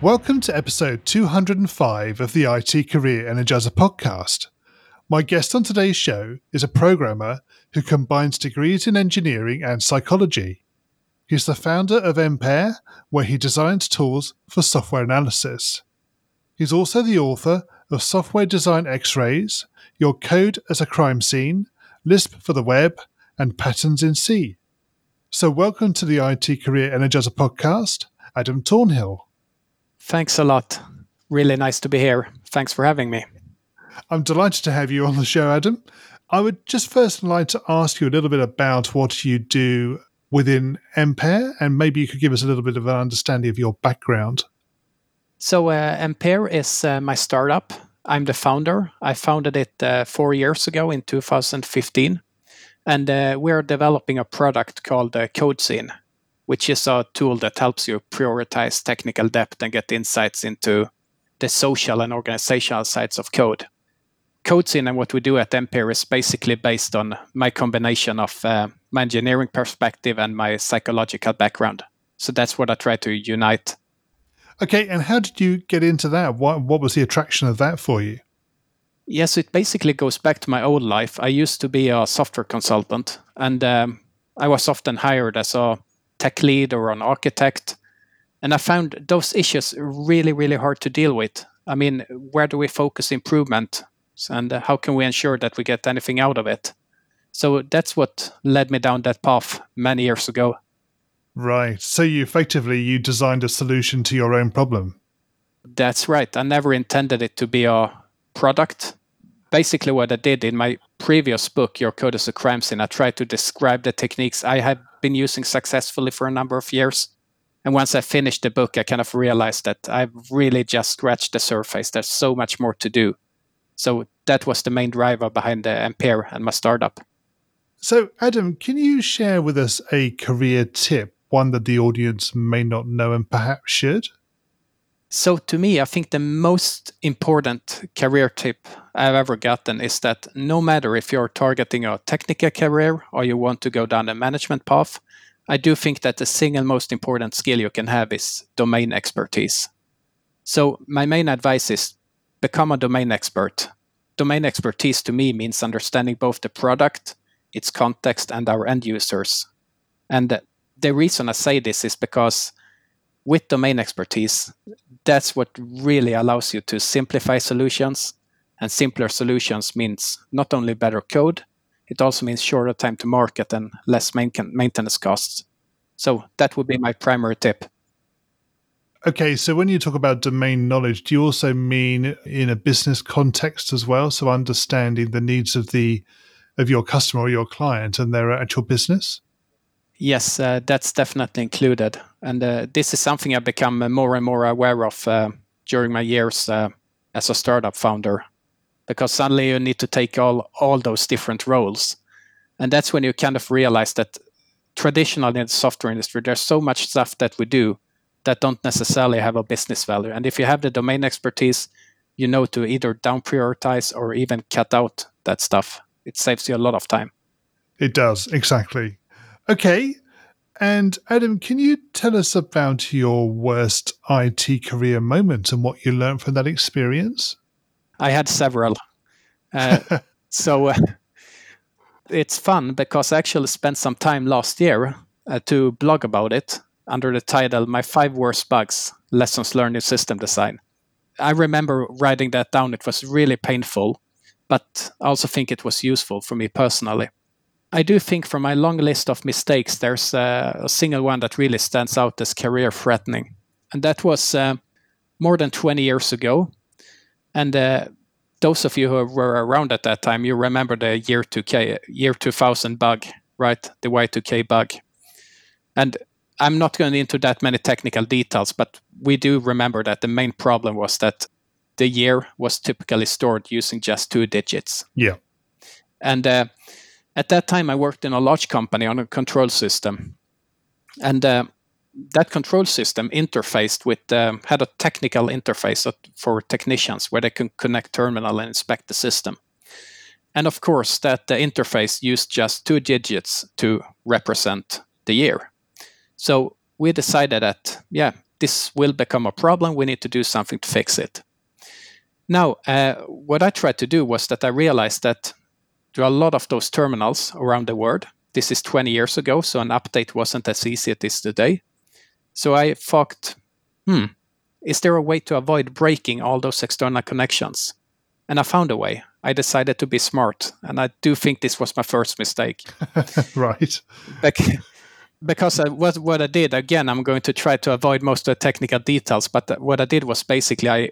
Welcome to episode 205 of the IT Career Energizer podcast. My guest on today's show is a programmer who combines degrees in engineering and psychology. He's the founder of Empear, where he designs tools for software analysis. He's also the author of Software Design X Rays, Your Code as a Crime Scene, Lisp for the Web, and Patterns in C. So, welcome to the IT Career Energizer podcast, Adam Tornhill. Thanks a lot. Really nice to be here. Thanks for having me. I'm delighted to have you on the show, Adam. I would just first like to ask you a little bit about what you do within Empear, and maybe you could give us a little bit of an understanding of your background. So, uh, Empear is uh, my startup. I'm the founder. I founded it uh, four years ago in 2015. And uh, we're developing a product called uh, CodeScene, which is a tool that helps you prioritize technical debt and get insights into the social and organizational sides of code. CodeScene and what we do at Empear is basically based on my combination of uh, my engineering perspective and my psychological background. So that's what I try to unite. Okay, and how did you get into that? What, what was the attraction of that for you? Yes, it basically goes back to my old life. I used to be a software consultant, and um, I was often hired as a tech lead or an architect. And I found those issues really, really hard to deal with. I mean, where do we focus improvement? And uh, how can we ensure that we get anything out of it? So that's what led me down that path many years ago. Right. So you effectively you designed a solution to your own problem. That's right. I never intended it to be a product. Basically, what I did in my previous book, Your Code is a Crime Scene, I tried to describe the techniques I have been using successfully for a number of years. And once I finished the book, I kind of realized that I've really just scratched the surface. There's so much more to do. So that was the main driver behind the Empear and my startup. So, Adam, can you share with us a career tip, one that the audience may not know and perhaps should? So, to me, I think the most important career tip I've ever gotten is that no matter if you're targeting a technical career or you want to go down a management path, I do think that the single most important skill you can have is domain expertise. So, my main advice is become a domain expert. Domain expertise to me means understanding both the product, its context, and our end users. And the reason I say this is because with domain expertise, that's what really allows you to simplify solutions and simpler solutions means not only better code, it also means shorter time to market and less maintenance costs. So that would be my primary tip. Okay, so when you talk about domain knowledge, do you also mean in a business context as well? So understanding the needs of the of your customer or your client and their actual business? Yes, uh, that's definitely included. And uh, this is something I've become more and more aware of uh, during my years uh, as a startup founder because suddenly you need to take all all those different roles. And that's when you kind of realize that traditionally in the software industry there's so much stuff that we do that don't necessarily have a business value. And if you have the domain expertise you know to either down prioritize or even cut out that stuff. It saves you a lot of time. It does exactly. Okay and Adam, can you tell us about your worst IT career moment and what you learned from that experience? I had several. Uh, so uh, it's fun because I actually spent some time last year uh, to blog about it under the title My Five Worst Bugs Lessons Learned in System Design. I remember writing that down. It was really painful, but I also think it was useful for me personally. I do think from my long list of mistakes, there's a, a single one that really stands out as career threatening. And that was uh, more than 20 years ago. And uh, those of you who were around at that time, you remember the year 2K, year 2000 bug, right? The Y2K bug. And I'm not going into that many technical details, but we do remember that the main problem was that the year was typically stored using just two digits. Yeah. And uh, at that time, I worked in a large company on a control system. And uh, that control system interfaced with, um, had a technical interface for technicians where they can connect terminal and inspect the system. And of course, that the interface used just two digits to represent the year. So we decided that, yeah, this will become a problem. We need to do something to fix it. Now, uh, what I tried to do was that I realized that there are a lot of those terminals around the world. This is 20 years ago, so an update wasn't as easy as it is today. So I thought, hmm, is there a way to avoid breaking all those external connections? And I found a way. I decided to be smart, and I do think this was my first mistake. right. because I, what what I did again, I'm going to try to avoid most of the technical details. But what I did was basically I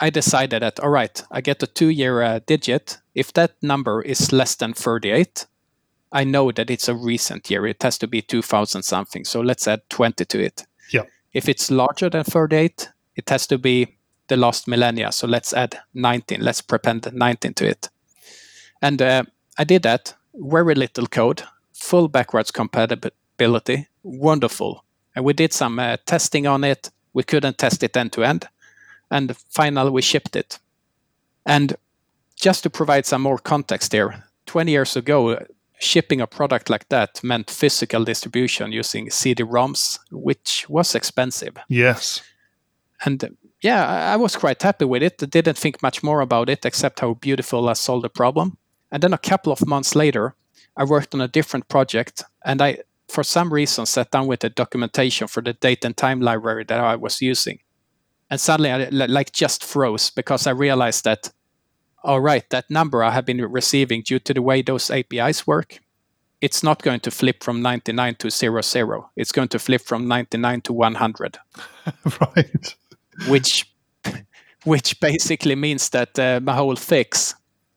I decided that all right, I get a two-year uh, digit. If that number is less than 38, I know that it's a recent year. It has to be 2000 something. So let's add 20 to it. Yeah. If it's larger than 38, it has to be the last millennia. So let's add 19. Let's prepend 19 to it. And uh, I did that. Very little code, full backwards compatibility. Wonderful. And we did some uh, testing on it. We couldn't test it end to end and finally we shipped it. And just to provide some more context here, 20 years ago, shipping a product like that meant physical distribution using CD-ROMs, which was expensive. Yes. And yeah, I was quite happy with it. I didn't think much more about it except how beautiful I solved the problem. And then a couple of months later, I worked on a different project and I, for some reason, sat down with the documentation for the date and time library that I was using and suddenly I like just froze because I realized that all right that number I have been receiving due to the way those APIs work it's not going to flip from 99 to 00 it's going to flip from 99 to 100 right which which basically means that uh, my whole fix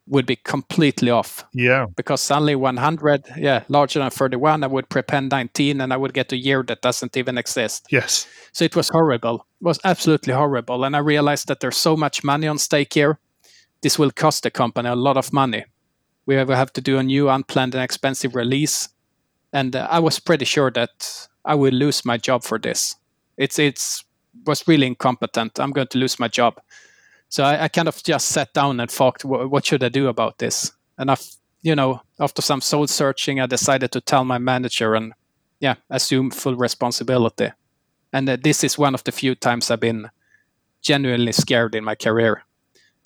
would be completely off. Yeah. Because suddenly 100, yeah, larger than 31, I would prepend 19 and I would get a year that doesn't even exist. Yes. So it was horrible. It was absolutely horrible. And I realized that there's so much money on stake here. This will cost the company a lot of money. We will have to do a new unplanned and expensive release. And uh, I was pretty sure that I will lose my job for this. It's it's was really incompetent. I'm going to lose my job. So I, I, kind of just sat down and thought, what should I do about this? And I, you know, after some soul searching, I decided to tell my manager and, yeah, assume full responsibility. And uh, this is one of the few times I've been genuinely scared in my career.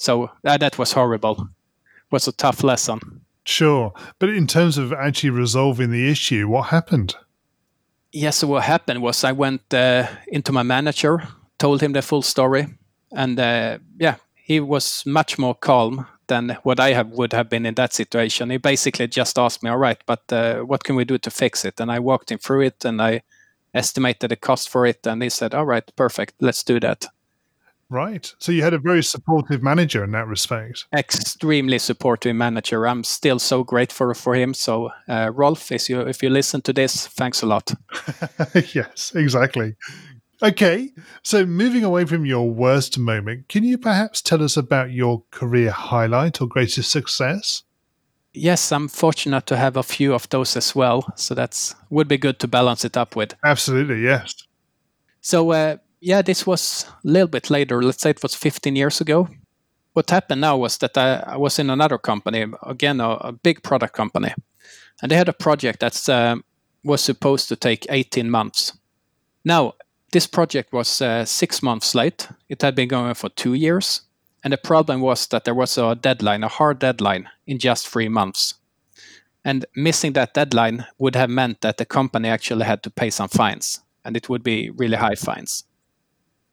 So uh, that was horrible. It was a tough lesson. Sure, but in terms of actually resolving the issue, what happened? Yes, yeah, so what happened was I went uh, into my manager, told him the full story, and uh, yeah, he was much more calm than what I have, would have been in that situation. He basically just asked me, "All right, but uh, what can we do to fix it?" And I walked him through it, and I estimated the cost for it, and he said, "All right, perfect, let's do that." Right. So you had a very supportive manager in that respect. Extremely supportive manager. I'm still so grateful for him. So, uh, Rolf, if you if you listen to this, thanks a lot. yes, exactly. Okay, so moving away from your worst moment, can you perhaps tell us about your career highlight or greatest success? Yes, I'm fortunate to have a few of those as well. So that's would be good to balance it up with. Absolutely, yes. So uh, yeah, this was a little bit later. Let's say it was 15 years ago. What happened now was that I, I was in another company, again a, a, big product company, and they had a project that uh, was supposed to take 18 months. Now, this project was uh, six months late. It had been going for two years. And the problem was that there was a deadline, a hard deadline, in just three months. And missing that deadline would have meant that the company actually had to pay some fines, and it would be really high fines.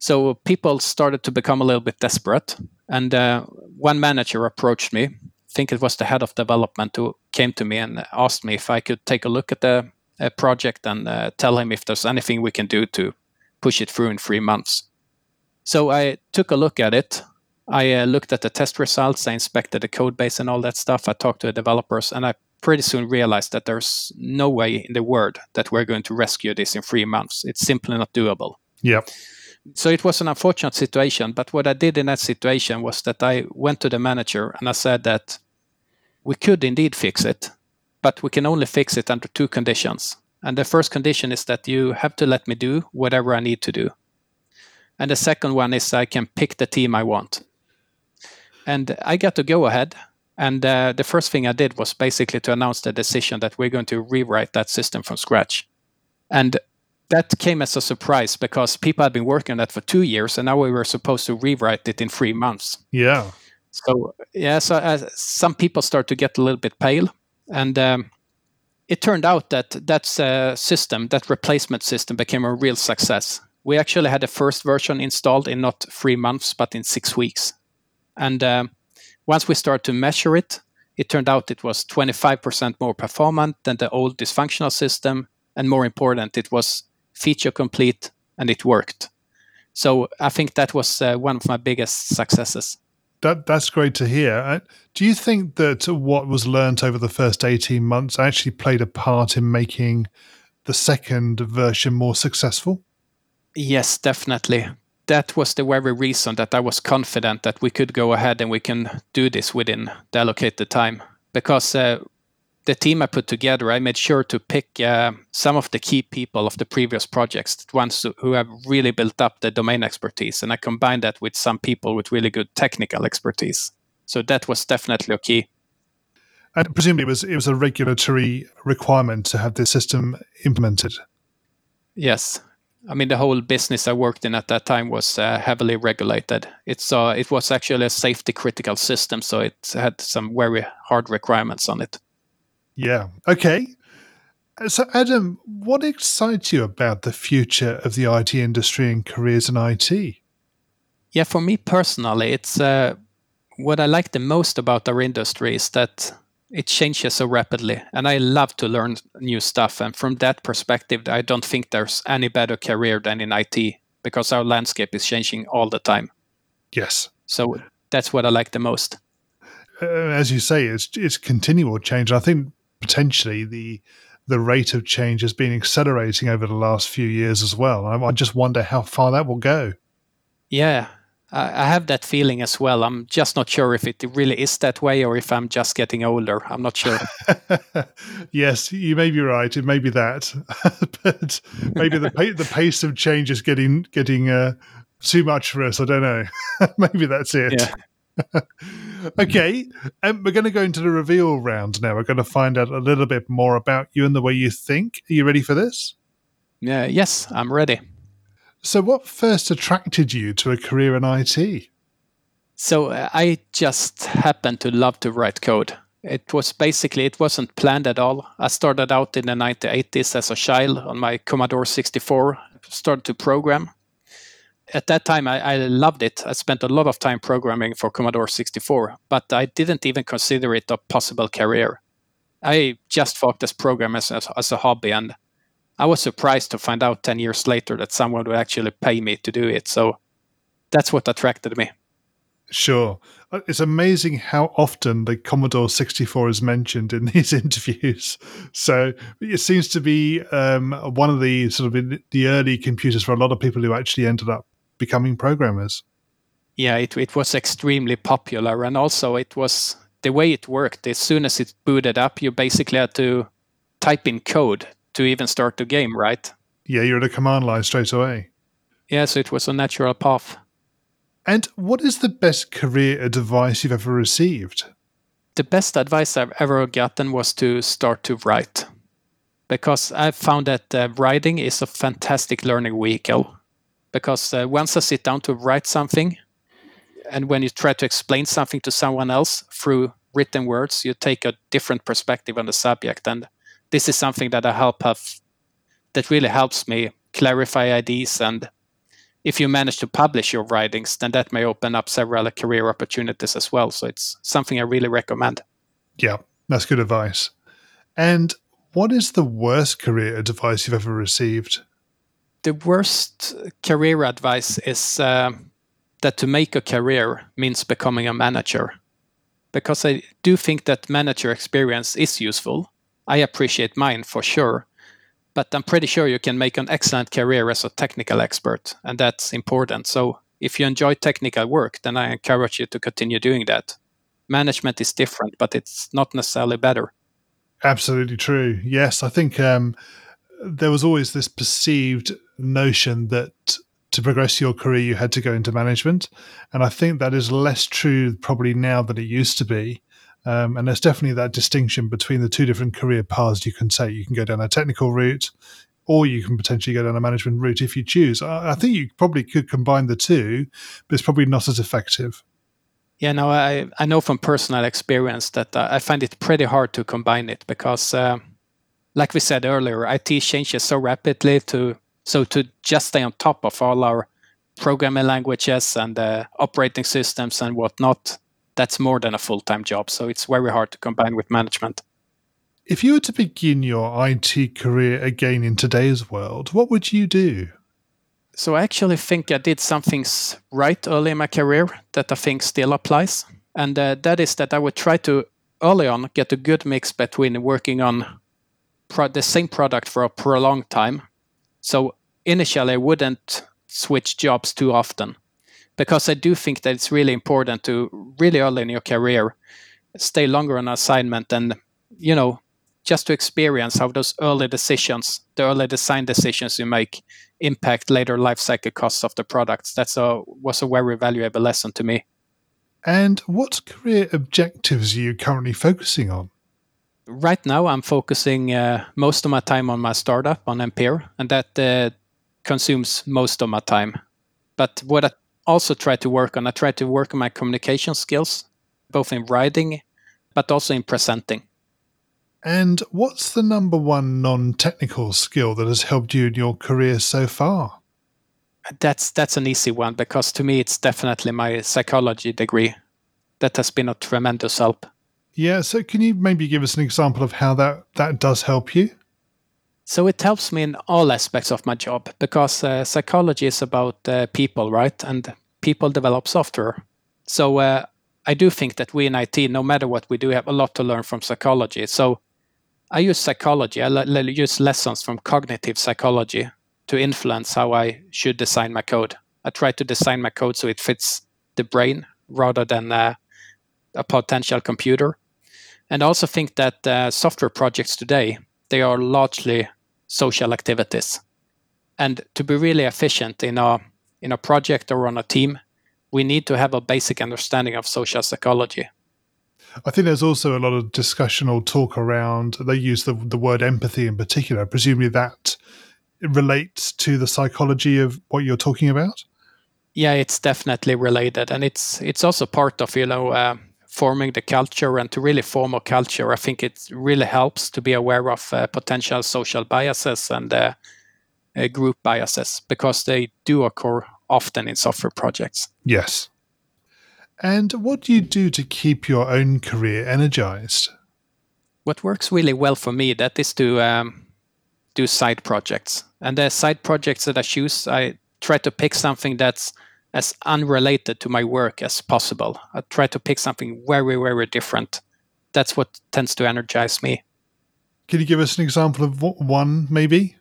So people started to become a little bit desperate. And uh, one manager approached me, I think it was the head of development, who came to me and asked me if I could take a look at the uh, project and uh, tell him if there's anything we can do to push it through in three months. So I took a look at it. I uh, looked at the test results. I inspected the code base and all that stuff. I talked to the developers, and I pretty soon realized that there's no way in the world that we're going to rescue this in three months. It's simply not doable. Yep. So it was an unfortunate situation. But what I did in that situation was that I went to the manager and I said that we could indeed fix it, but we can only fix it under two conditions. And the first condition is that you have to let me do whatever I need to do. And the second one is I can pick the team I want. And I got to go ahead. And uh, the first thing I did was basically to announce the decision that we're going to rewrite that system from scratch. And that came as a surprise because people had been working on that for two years, and now we were supposed to rewrite it in three months. Yeah. So yeah, so uh, some people start to get a little bit pale, and um, it turned out that that uh, system, that replacement system, became a real success. We actually had the first version installed in not three months, but in six weeks. And um, once we started to measure it, it turned out it was 25% more performant than the old dysfunctional system, and more important, it was feature complete and it worked. So I think that was uh, one of my biggest successes. That that's great to hear. Uh, do you think that what was learnt over the first eighteen months actually played a part in making the second version more successful? Yes, definitely. That was the very reason that I was confident that we could go ahead and we can do this within the allocated time. Because uh, the team I put together, I made sure to pick uh, some of the key people of the previous projects, the ones who have really built up the domain expertise, and I combined that with some people with really good technical expertise. So that was definitely a key. And presumably, it was it was a regulatory requirement to have this system implemented. Yes, I mean the whole business I worked in at that time was uh, heavily regulated. It's uh, it was actually a safety critical system, so it had some very hard requirements on it. Yeah. Okay. So, Adam, what excites you about the future of the IT industry and careers in IT? Yeah, for me personally, it's uh, what I like the most about our industry is that it changes so rapidly, and I love to learn new stuff. And from that perspective, I don't think there's any better career than in IT because our landscape is changing all the time. Yes. So that's what I like the most. Uh, as you say, it's it's continual change. I think potentially the the rate of change has been accelerating over the last few years as well. I, I just wonder how far that will go. Yeah, I have that feeling as well. I'm just not sure if it really is that way or if I'm just getting older. I'm not sure. yes, you may be right. It may be that, but maybe the the pace of change is getting getting uh, too much for us. I don't know. maybe that's it. Yeah. okay, um, we're going to go into the reveal round now. We're going to find out a little bit more about you and the way you think. Are you ready for this? Yeah, yes, I'm ready. So, what first attracted you to a career in IT? So, uh, I just happened to love to write code. It was basically it wasn't planned at all. I started out in the 1980s as a child on my Commodore 64, started to program at that time I, I, loved it. I spent a lot of time programming for Commodore 64, but I didn't even consider it a possible career. I just thought as, as, as, a hobby, and I was surprised to find out 10 years later that someone would actually pay me to do it. So that's what attracted me. Sure. Uh, it's amazing how often the Commodore 64 is mentioned in these interviews. So it seems to be um, one of the sort of the early computers for a lot of people who actually ended up becoming programmers. Yeah, it, it was extremely popular. And also, it was the way it worked. As soon as it booted up, you basically had to type in code to even start the game, right? Yeah, you're at a command line straight away. Yeah, so it was a natural path. And what is the best career advice you've ever received? The best advice I've ever gotten was to start to write. Because I've found that uh, writing is a fantastic learning vehicle because uh, once I sit down to write something, and when you try to explain something to someone else through written words, you take a different perspective on the subject, and this is something that I help have that really helps me clarify ideas. And if you manage to publish your writings, then that may open up several career opportunities as well. So it's something I really recommend. Yeah, that's good advice. And what is the worst career advice you've ever received? The worst career advice is uh, that to make a career means becoming a manager. Because I do think that manager experience is useful. I appreciate mine for sure. but I'm pretty sure you can make an excellent career as a technical expert, and that's important. So if you enjoy technical work, then I encourage you to continue doing that. Management is different, but it's not necessarily better. Absolutely true. Yes, I think um, there was always this perceived notion that to progress your career, you had to go into management. And I think that is less true probably now than it used to be. Um, and there's definitely that distinction between the two different career paths you can take. You can go down a technical route, or you can potentially go down a management route if you choose. I, I think you probably could combine the two, but it's probably not as effective. Yeah, no, I, I know from personal experience that uh, I find it pretty hard to combine it because, uh, like we said earlier, IT changes so rapidly to so to just stay on top of all our programming languages and uh, operating systems and whatnot, that's more than a full time job. So it's very hard to combine with management. If you were to begin your IT career again in today's world, what would you do? So I actually think I did some things right early in my career that I think still applies. And uh, that is that I would try to early on get a good mix between working on pro- the same product for a prolonged time. So initially, I wouldn't switch jobs too often because I do think that it's really important to really early in your career stay longer on assignment and you know just to experience how those early decisions, the early design decisions you make, impact later life cycle costs of the products. That's a was a very valuable lesson to me. And what career objectives are you currently focusing on? Right now, I'm focusing uh, most of my time on my startup on Empear, and that uh, consumes most of my time. But what I also try to work on, I try to work on my communication skills, both in writing, but also in presenting. And what's the number one non-technical skill that has helped you in your career so far? That's that's an easy one because to me it's definitely my psychology degree that has been a tremendous help. Yeah, so can you maybe give us an example of how that that does help you? So it helps me in all aspects of my job because uh, psychology is about uh, people, right? And people develop software. So uh, I do think that we in IT, no matter what we do, have a lot to learn from psychology. So I use psychology, I use lessons from cognitive psychology to influence how I should design my code. I try to design my code so it fits the brain rather than uh, a potential computer. And I also think that uh, software projects today, they are largely social activities. And to be really efficient in a in a project or on a team, we need to have a basic understanding of social psychology. I think there's also a lot of discussion or talk around. They use the the word empathy in particular. Presumably that relates to the psychology of what you're talking about. Yeah, it's definitely related, and it's it's also part of you know uh, forming the culture and to really form a culture. I think it really helps to be aware of uh, potential social biases and uh, uh, group biases because they do occur often in software projects. Yes. And what do you do to keep your own career energized? What works really well for me that is to um, do side projects. And the side projects that I choose, I try to pick something that's as unrelated to my work as possible. I try to pick something very, very different. That's what tends to energize me. Can you give us an example of one, maybe?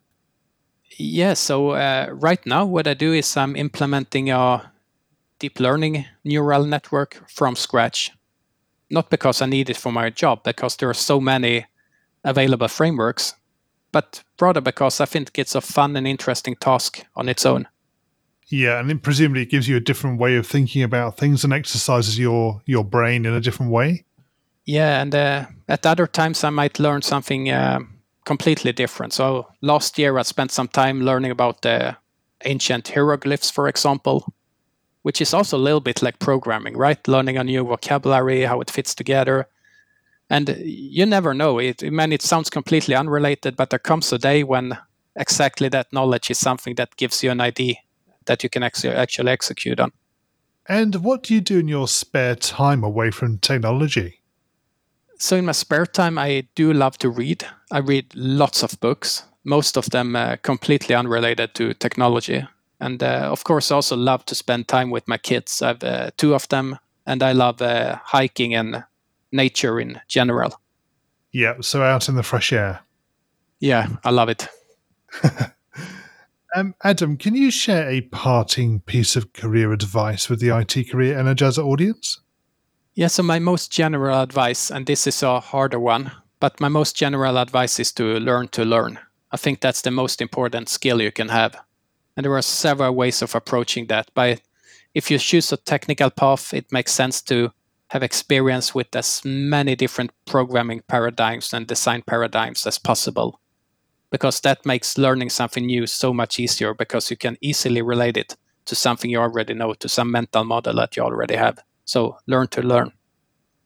Yeah, so uh, right now, what I do is I'm implementing a deep learning neural network from scratch. Not because I need it for my job, because there are so many available frameworks, but rather because I think it's a fun and interesting task on its own. Yeah, and then presumably it gives you a different way of thinking about things and exercises your your brain in a different way. Yeah, and uh, at other times I might learn something uh, completely different. So last year I spent some time learning about the ancient hieroglyphs, for example, which is also a little bit like programming, right? Learning a new vocabulary, how it fits together. And you never know. It, I mean, it sounds completely unrelated, but there comes a day when exactly that knowledge is something that gives you an idea that you can actually execute on. And what do you do in your spare time away from technology? So, in my spare time, I do love to read. I read lots of books, most of them uh, completely unrelated to technology. And uh, of course, I also love to spend time with my kids. I have uh, two of them, and I love uh, hiking and nature in general. Yeah, so out in the fresh air. Yeah, I love it. um, Adam, can you share a parting piece of career advice with the IT Career Energizer audience? Yeah, so my most general advice, and this is a harder one, but my most general advice is to learn to learn. I think that's the most important skill you can have. And there are several ways of approaching that. By if you choose a technical path, it makes sense to have experience with as many different programming paradigms and design paradigms as possible. Because that makes learning something new so much easier because you can easily relate it to something you already know, to some mental model that you already have. So learn to learn.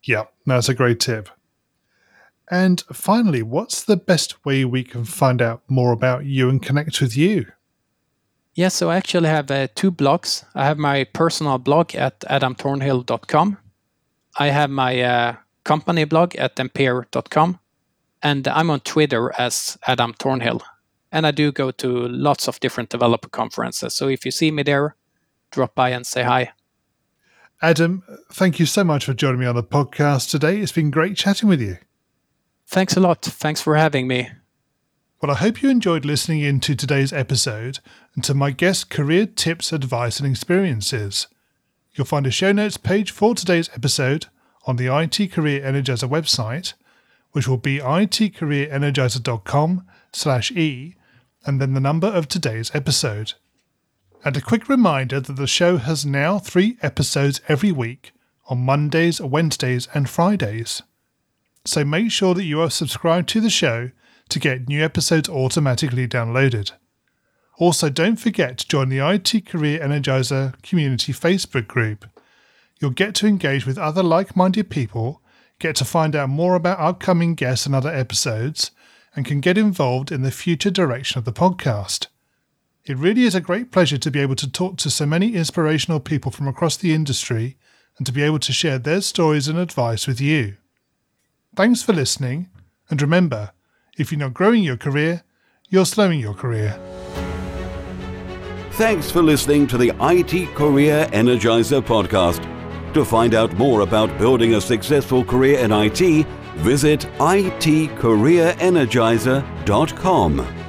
Yeah, that's a great tip. And finally, what's the best way we can find out more about you and connect with you? Yeah, so I actually have uh, two blogs. I have my personal blog at adamtornhill.com. I have my uh, company blog at empear.com. And I'm on Twitter as Adam Tornhill. And I do go to lots of different developer conferences. So if you see me there, drop by and say hi. Adam, thank you so much for joining me on the podcast today. It's been great chatting with you. Thanks a lot. Thanks for having me. Well, I hope you enjoyed listening in to today's episode and to my guest career tips, advice, and experiences. You'll find a show notes page for today's episode on the IT Career Energizer website, which will be itcareerenergizer.com slash e and then the number of today's episode. And a quick reminder that the show has now three episodes every week on Mondays, Wednesdays, and Fridays. So make sure that you are subscribed to the show to get new episodes automatically downloaded. Also, don't forget to join the IT Career Energizer Community Facebook group. You'll get to engage with other like minded people, get to find out more about upcoming guests and other episodes, and can get involved in the future direction of the podcast. It really is a great pleasure to be able to talk to so many inspirational people from across the industry and to be able to share their stories and advice with you. Thanks for listening, and remember, if you're not growing your career, you're slowing your career. Thanks for listening to the IT Career Energizer podcast. To find out more about building a successful career in IT, visit itcareerenergizer.com.